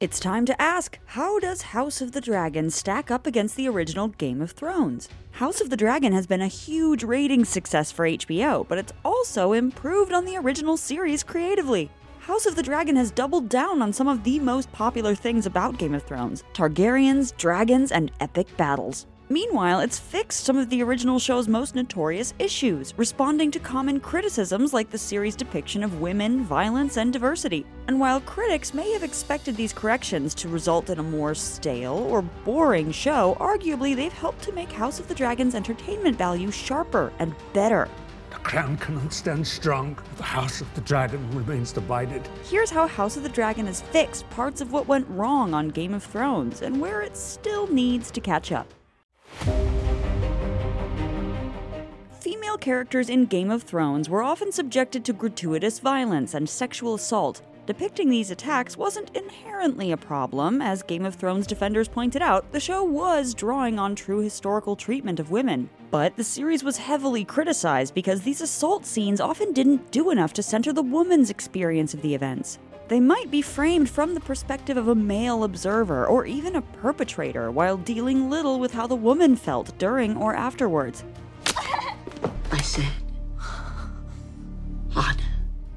It's time to ask how does House of the Dragon stack up against the original Game of Thrones? House of the Dragon has been a huge ratings success for HBO, but it's also improved on the original series creatively. House of the Dragon has doubled down on some of the most popular things about Game of Thrones Targaryens, dragons, and epic battles. Meanwhile, it's fixed some of the original show's most notorious issues, responding to common criticisms like the series' depiction of women, violence, and diversity. And while critics may have expected these corrections to result in a more stale or boring show, arguably they've helped to make House of the Dragon's entertainment value sharper and better. The crown cannot stand strong. The House of the Dragon remains divided. Here's how House of the Dragon has fixed parts of what went wrong on Game of Thrones and where it still needs to catch up. Female characters in Game of Thrones were often subjected to gratuitous violence and sexual assault. Depicting these attacks wasn't inherently a problem, as Game of Thrones defenders pointed out, the show was drawing on true historical treatment of women. But the series was heavily criticized because these assault scenes often didn't do enough to center the woman's experience of the events. They might be framed from the perspective of a male observer or even a perpetrator, while dealing little with how the woman felt during or afterwards. Said.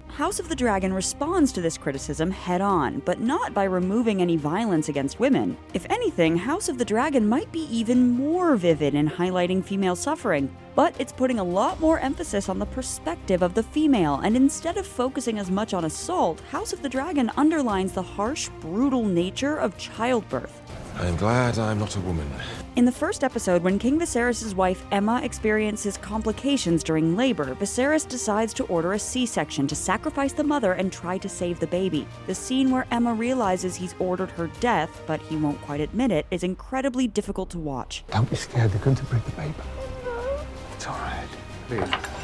House of the Dragon responds to this criticism head on, but not by removing any violence against women. If anything, House of the Dragon might be even more vivid in highlighting female suffering, but it's putting a lot more emphasis on the perspective of the female, and instead of focusing as much on assault, House of the Dragon underlines the harsh, brutal nature of childbirth. I'm glad I'm not a woman. In the first episode, when King Viserys' wife Aemma experiences complications during labor, Viserys decides to order a C section to sacrifice the mother and try to save the baby. The scene where Aemma realizes he's ordered her death, but he won't quite admit it, is incredibly difficult to watch. Don't be scared. They're going to break the paper. It's all right. Please.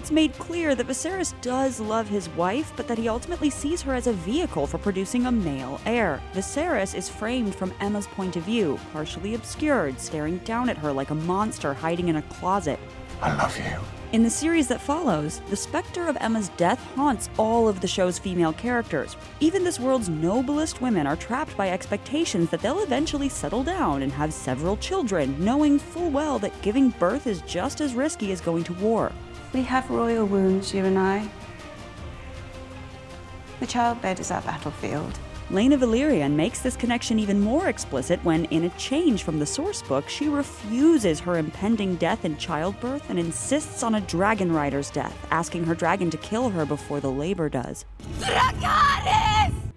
It's made clear that Viserys does love his wife, but that he ultimately sees her as a vehicle for producing a male heir. Viserys is framed from Aemma's point of view, partially obscured, staring down at her like a monster hiding in a closet. I love you. In the series that follows, the specter of Aemma's death haunts all of the show's female characters. Even this world's noblest women are trapped by expectations that they'll eventually settle down and have several children, knowing full well that giving birth is just as risky as going to war. We have royal wounds, you and I. The childbed is our battlefield. Laena Velaryon makes this connection even more explicit when, in a change from the source book, she refuses her impending death in childbirth and insists on a dragon rider's death, asking her dragon to kill her before the labor does.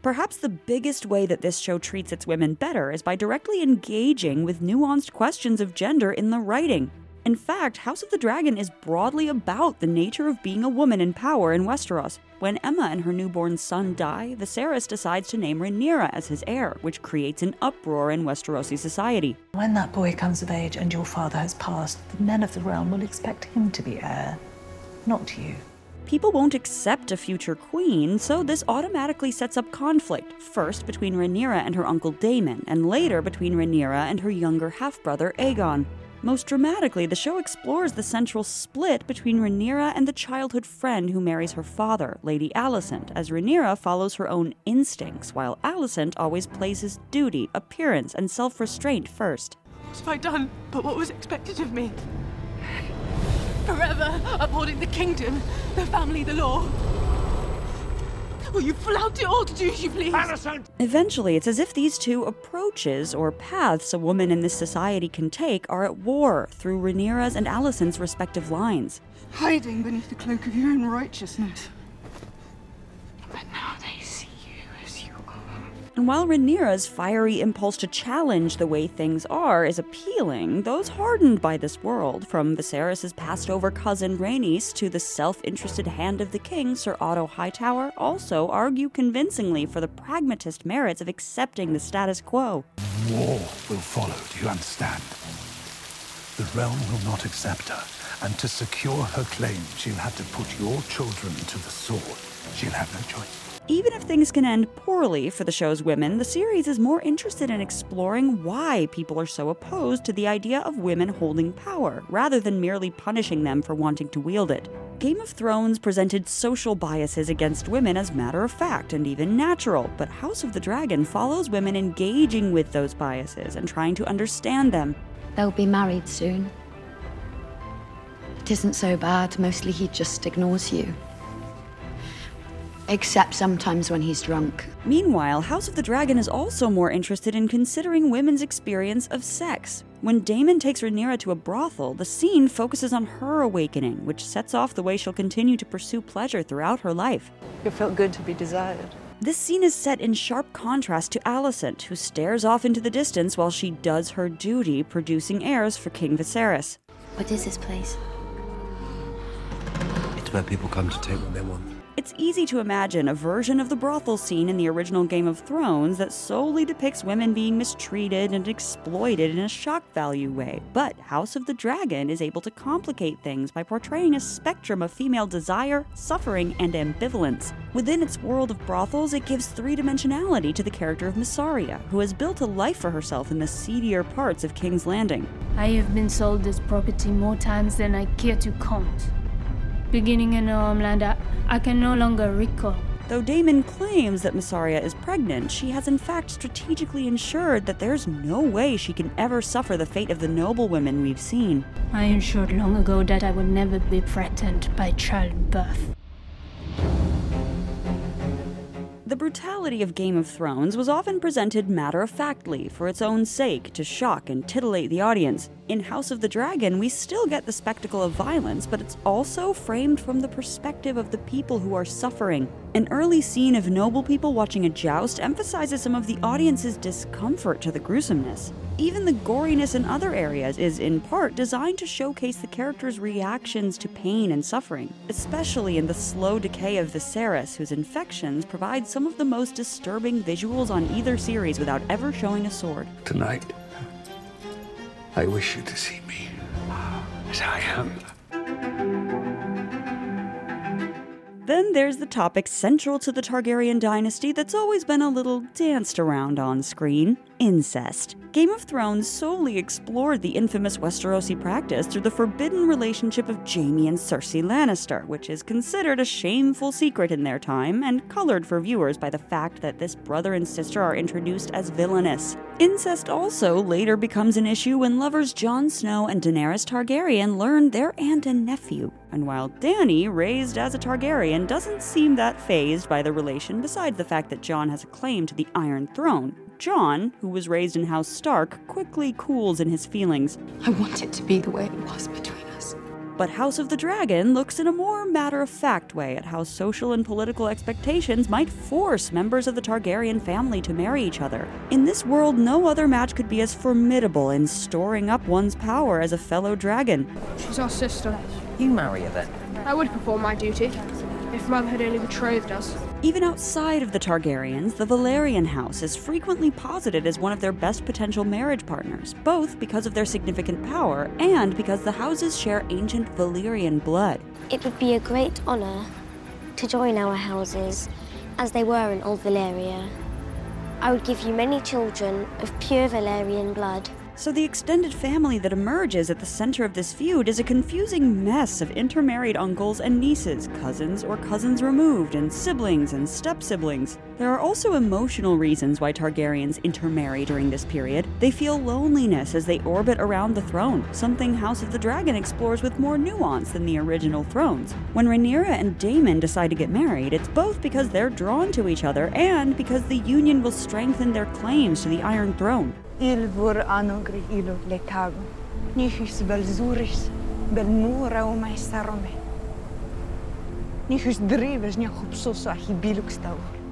Perhaps the biggest way that this show treats its women better is by directly engaging with nuanced questions of gender in the writing. In fact, House of the Dragon is broadly about the nature of being a woman in power in Westeros. When Aemma and her newborn son die, Viserys decides to name Rhaenyra as his heir, which creates an uproar in Westerosi society. When that boy comes of age and your father has passed, the men of the realm will expect him to be heir, not you. People won't accept a future queen, so this automatically sets up conflict, first between Rhaenyra and her uncle Daemon, and later between Rhaenyra and her younger half-brother Aegon. Most dramatically, the show explores the central split between Rhaenyra and the childhood friend who marries her father, Lady Alicent, as Rhaenyra follows her own instincts, while Alicent always places duty, appearance, and self-restraint first. What have I done but what was expected of me? Forever upholding the kingdom, the family, the law. Will you flout it all to do you please? Alicent! Eventually, it's as if these two approaches or paths a woman in this society can take are at war through Rhaenyra's and Alicent's respective lines. hiding beneath the cloak of your own righteousness. But now they see you as you are. And while Rhaenyra's fiery impulse to challenge the way things are is appealing, those hardened by this world, from Viserys' passed-over cousin Rhaenys to the self-interested hand of the king, Sir Otto Hightower, also argue convincingly for the pragmatist merits of accepting the status quo. War will follow, do you understand? The realm will not accept her, and to secure her claim, she'll have to put your children to the sword. She'll have no choice. Even if things can end poorly for the show's women, the series is more interested in exploring why people are so opposed to the idea of women holding power, rather than merely punishing them for wanting to wield it. Game of Thrones presented social biases against women as matter of fact and even natural, but House of the Dragon follows women engaging with those biases and trying to understand them. They'll be married soon. It isn't so bad, mostly he just ignores you. Except sometimes when he's drunk. Meanwhile, House of the Dragon is also more interested in considering women's experience of sex. When Daemon takes Rhaenyra to a brothel, the scene focuses on her awakening, which sets off the way she'll continue to pursue pleasure throughout her life. It felt good to be desired. This scene is set in sharp contrast to Alicent, who stares off into the distance while she does her duty producing heirs for King Viserys. What is this place? It's where people come to take what they want. It's easy to imagine a version of the brothel scene in the original Game of Thrones that solely depicts women being mistreated and exploited in a shock value way. But House of the Dragon is able to complicate things by portraying a spectrum of female desire, suffering, and ambivalence. Within its world of brothels, it gives three dimensionality to the character of Mysaria, who has built a life for herself in the seedier parts of King's Landing. I have been sold as property more times than I care to count. Beginning in um, homeland I, I can no longer recall. Though Daemon claims that Mysaria is pregnant, she has in fact strategically ensured that there's no way she can ever suffer the fate of the noble women we've seen. I ensured long ago that I would never be threatened by childbirth. The brutality of Game of Thrones was often presented matter of factly for its own sake to shock and titillate the audience. In House of the Dragon, we still get the spectacle of violence, but it's also framed from the perspective of the people who are suffering. An early scene of noble people watching a joust emphasizes some of the audience's discomfort to the gruesomeness. Even the goriness in other areas is, in part, designed to showcase the characters' reactions to pain and suffering, especially in the slow decay of Viserys, whose infections provide some of the most disturbing visuals on either series without ever showing a sword. Tonight, I wish you to see me as I am. Then there's the topic central to the Targaryen dynasty that's always been a little danced around on screen incest. Game of Thrones solely explored the infamous Westerosi practice through the forbidden relationship of Jaime and Cersei Lannister, which is considered a shameful secret in their time and colored for viewers by the fact that this brother and sister are introduced as villainous. Incest also later becomes an issue when lovers Jon Snow and Daenerys Targaryen learn they're aunt and nephew. And while Dany, raised as a Targaryen, doesn't seem that phased by the relation, besides the fact that Jon has a claim to the Iron Throne, Jon, who was raised in House Stark, quickly cools in his feelings. I want it to be the way it was between us. But House of the Dragon looks in a more matter of fact way at how social and political expectations might force members of the Targaryen family to marry each other. In this world, no other match could be as formidable in storing up one's power as a fellow dragon. She's our sister. You marry her then. I would perform my duty if Mother had only betrothed us. Even outside of the Targaryens, the Velaryon house is frequently posited as one of their best potential marriage partners, both because of their significant power and because the houses share ancient Valyrian blood. It would be a great honor to join our houses as they were in Old Valyria. I would give you many children of pure Valyrian blood. So the extended family that emerges at the center of this feud is a confusing mess of intermarried uncles and nieces, cousins or cousins removed, and siblings and step-siblings. There are also emotional reasons why Targaryens intermarry during this period. They feel loneliness as they orbit around the throne, something House of the Dragon explores with more nuance than the original thrones. When Rhaenyra and Daemon decide to get married, it's both because they're drawn to each other and because the union will strengthen their claims to the Iron Throne. Il vor anogri ilo letago. Nihis bel zuris, bel mura o maestarome. Nihis drives nia hupsoso ahi biluk stavor.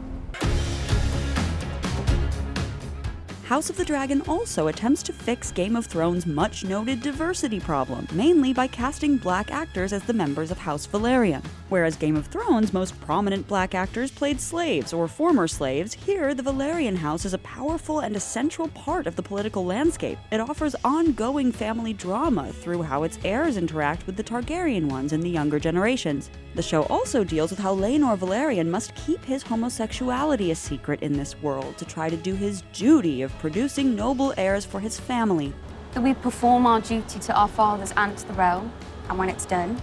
House of the Dragon also attempts to fix Game of Thrones' much noted diversity problem, mainly by casting black actors as the members of House Velaryon. Whereas Game of Thrones' most prominent black actors played slaves or former slaves, here the Velaryon House is a powerful and essential part of the political landscape. It offers ongoing family drama through how its heirs interact with the Targaryen ones in the younger generations. The show also deals with how Laenor Velaryon must keep his homosexuality a secret in this world to try to do his duty of producing noble heirs for his family. That we perform our duty to our fathers and to the realm, and when it's done,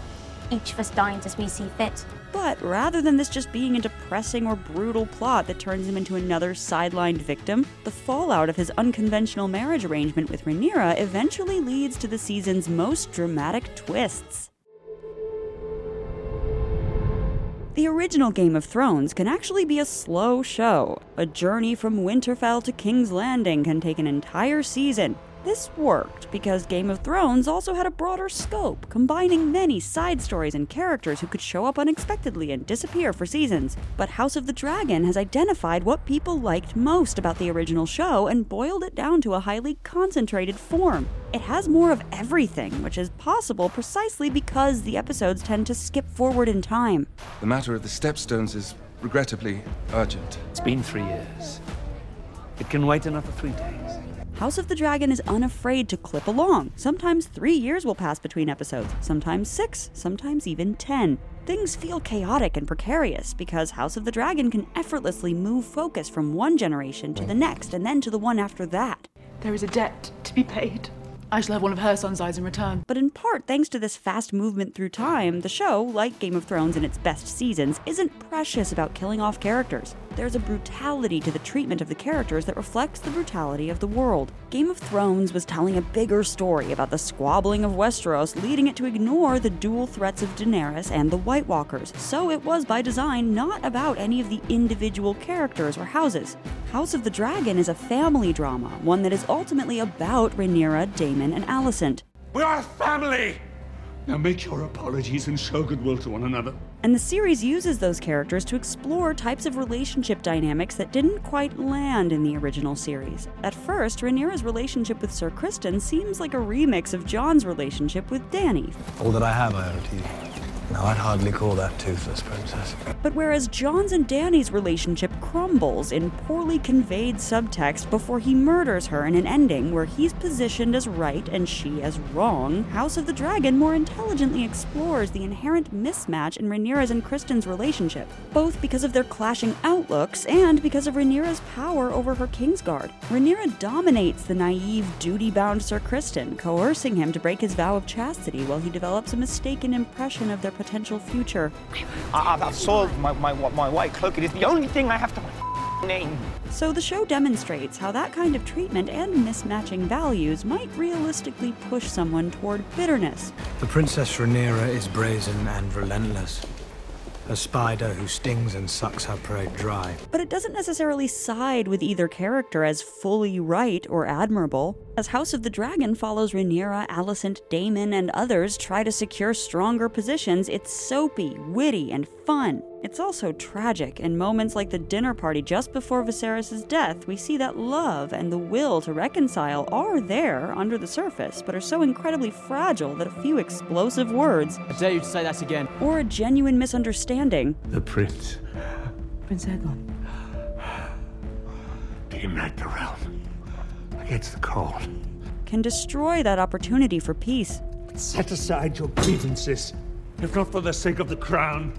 each of us dying as we see fit. But rather than this just being a depressing or brutal plot that turns him into another sidelined victim, the fallout of his unconventional marriage arrangement with Rhaenyra eventually leads to the season's most dramatic twists. The original Game of Thrones can actually be a slow show. A journey from Winterfell to King's Landing can take an entire season, this worked because Game of Thrones also had a broader scope, combining many side stories and characters who could show up unexpectedly and disappear for seasons. But House of the Dragon has identified what people liked most about the original show and boiled it down to a highly concentrated form. It has more of everything, which is possible precisely because the episodes tend to skip forward in time. The matter of the Stepstones is regrettably urgent. It's been three years. It can wait another three days. House of the Dragon is unafraid to clip along. Sometimes three years will pass between episodes, sometimes six, sometimes even ten. Things feel chaotic and precarious because House of the Dragon can effortlessly move focus from one generation to the next and then to the one after that. There is a debt to be paid. I shall have one of her son's eyes in return. But in part, thanks to this fast movement through time, the show, like Game of Thrones in its best seasons, isn't precious about killing off characters. There's a brutality to the treatment of the characters that reflects the brutality of the world. Game of Thrones was telling a bigger story about the squabbling of Westeros, leading it to ignore the dual threats of Daenerys and the White Walkers. So it was by design not about any of the individual characters or houses. House of the Dragon is a family drama, one that is ultimately about Rhaenyra, Daemon, and Alicent. We are a family! Now make your apologies and show goodwill to one another. And the series uses those characters to explore types of relationship dynamics that didn't quite land in the original series. At first, Rhaenyra's relationship with Sir Criston seems like a remix of Jon's relationship with Dany. All that I have, I owe to you. No, I'd hardly call that toothless, Princess. But whereas Jon's and Dany's relationship crumbles in poorly conveyed subtext before he murders her in an ending where he's positioned as right and she as wrong, House of the Dragon more intelligently explores the inherent mismatch in Rhaenyra's and Criston's relationship, both because of their clashing outlooks and because of Rhaenyra's power over her Kingsguard. Rhaenyra dominates the naive, duty-bound Sir Criston, coercing him to break his vow of chastity while he develops a mistaken impression of their potential future. Ah, ah, I, have soiled my, my, my white cloak. It is the only thing I have to name. So the show demonstrates how that kind of treatment and mismatching values might realistically push someone toward bitterness. The Princess Rhaenyra is brazen and relentless a spider who stings and sucks her prey dry. But it doesn't necessarily side with either character as fully right or admirable. As House of the Dragon follows Rhaenyra, Alicent, Daemon, and others try to secure stronger positions, it's soapy, witty, and fun. It's also tragic. In moments like the dinner party just before Viserys' death, we see that love and the will to reconcile are there under the surface, but are so incredibly fragile that a few explosive words. I dare you to say that again. Or a genuine misunderstanding. The prince. Prince Aegon. To unite the realm against the cold. Can destroy that opportunity for peace. Set aside your grievances, if not for the sake of the crown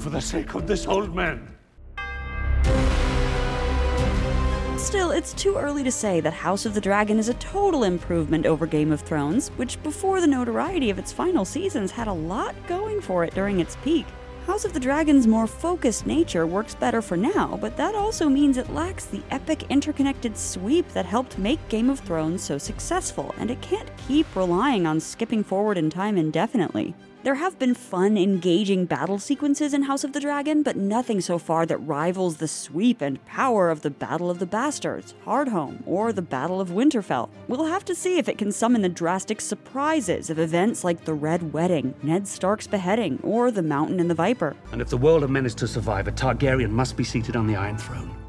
for the sake of this old man. Still, it's too early to say that House of the Dragon is a total improvement over Game of Thrones, which before the notoriety of its final seasons had a lot going for it during its peak. House of the Dragon's more focused nature works better for now, but that also means it lacks the epic interconnected sweep that helped make Game of Thrones so successful, and it can't keep relying on skipping forward in time indefinitely. There have been fun, engaging battle sequences in House of the Dragon, but nothing so far that rivals the sweep and power of the Battle of the Bastards, Hardhome, or the Battle of Winterfell. We'll have to see if it can summon the drastic surprises of events like the Red Wedding, Ned Stark's beheading, or the Mountain and the Viper. And if the world of men is to survive, a Targaryen must be seated on the Iron Throne.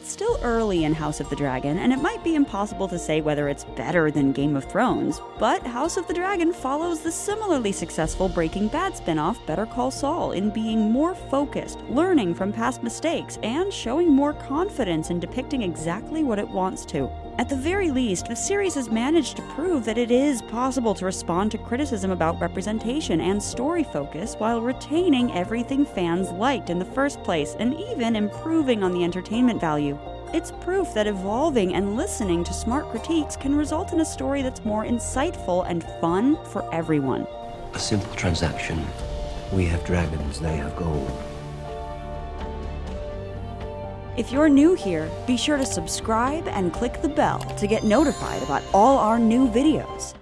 It's still early in House of the Dragon, and it might be impossible to say whether it's better than Game of Thrones, but House of the Dragon follows the similarly successful Breaking Bad spin off Better Call Saul in being more focused, learning from past mistakes, and showing more confidence in depicting exactly what it wants to. At the very least, the series has managed to prove that it is possible to respond to criticism about representation and story focus while retaining everything fans liked in the first place and even improving on the entertainment value. It's proof that evolving and listening to smart critiques can result in a story that's more insightful and fun for everyone. A simple transaction We have dragons, they have gold. If you're new here, be sure to subscribe and click the bell to get notified about all our new videos.